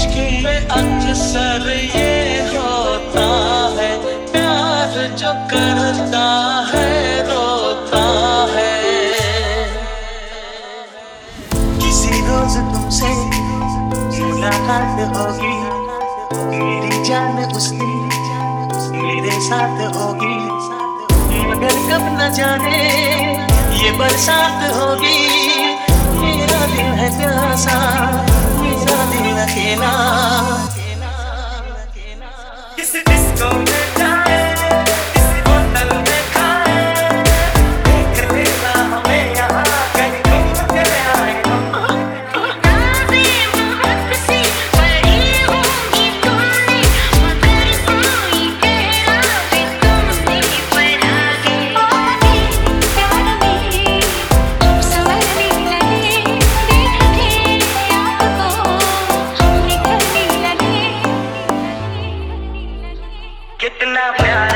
इश्क में अक्सर ये होता है। प्यार जो करता है, रोता है। किसी रोज तुमसे मुलाकात होगी। मेरी जान उसकी, मेरे साथ होगी। मगर कब न जाने ये बरसात होगी। मेरा दिल है प्यासा tena Yeah.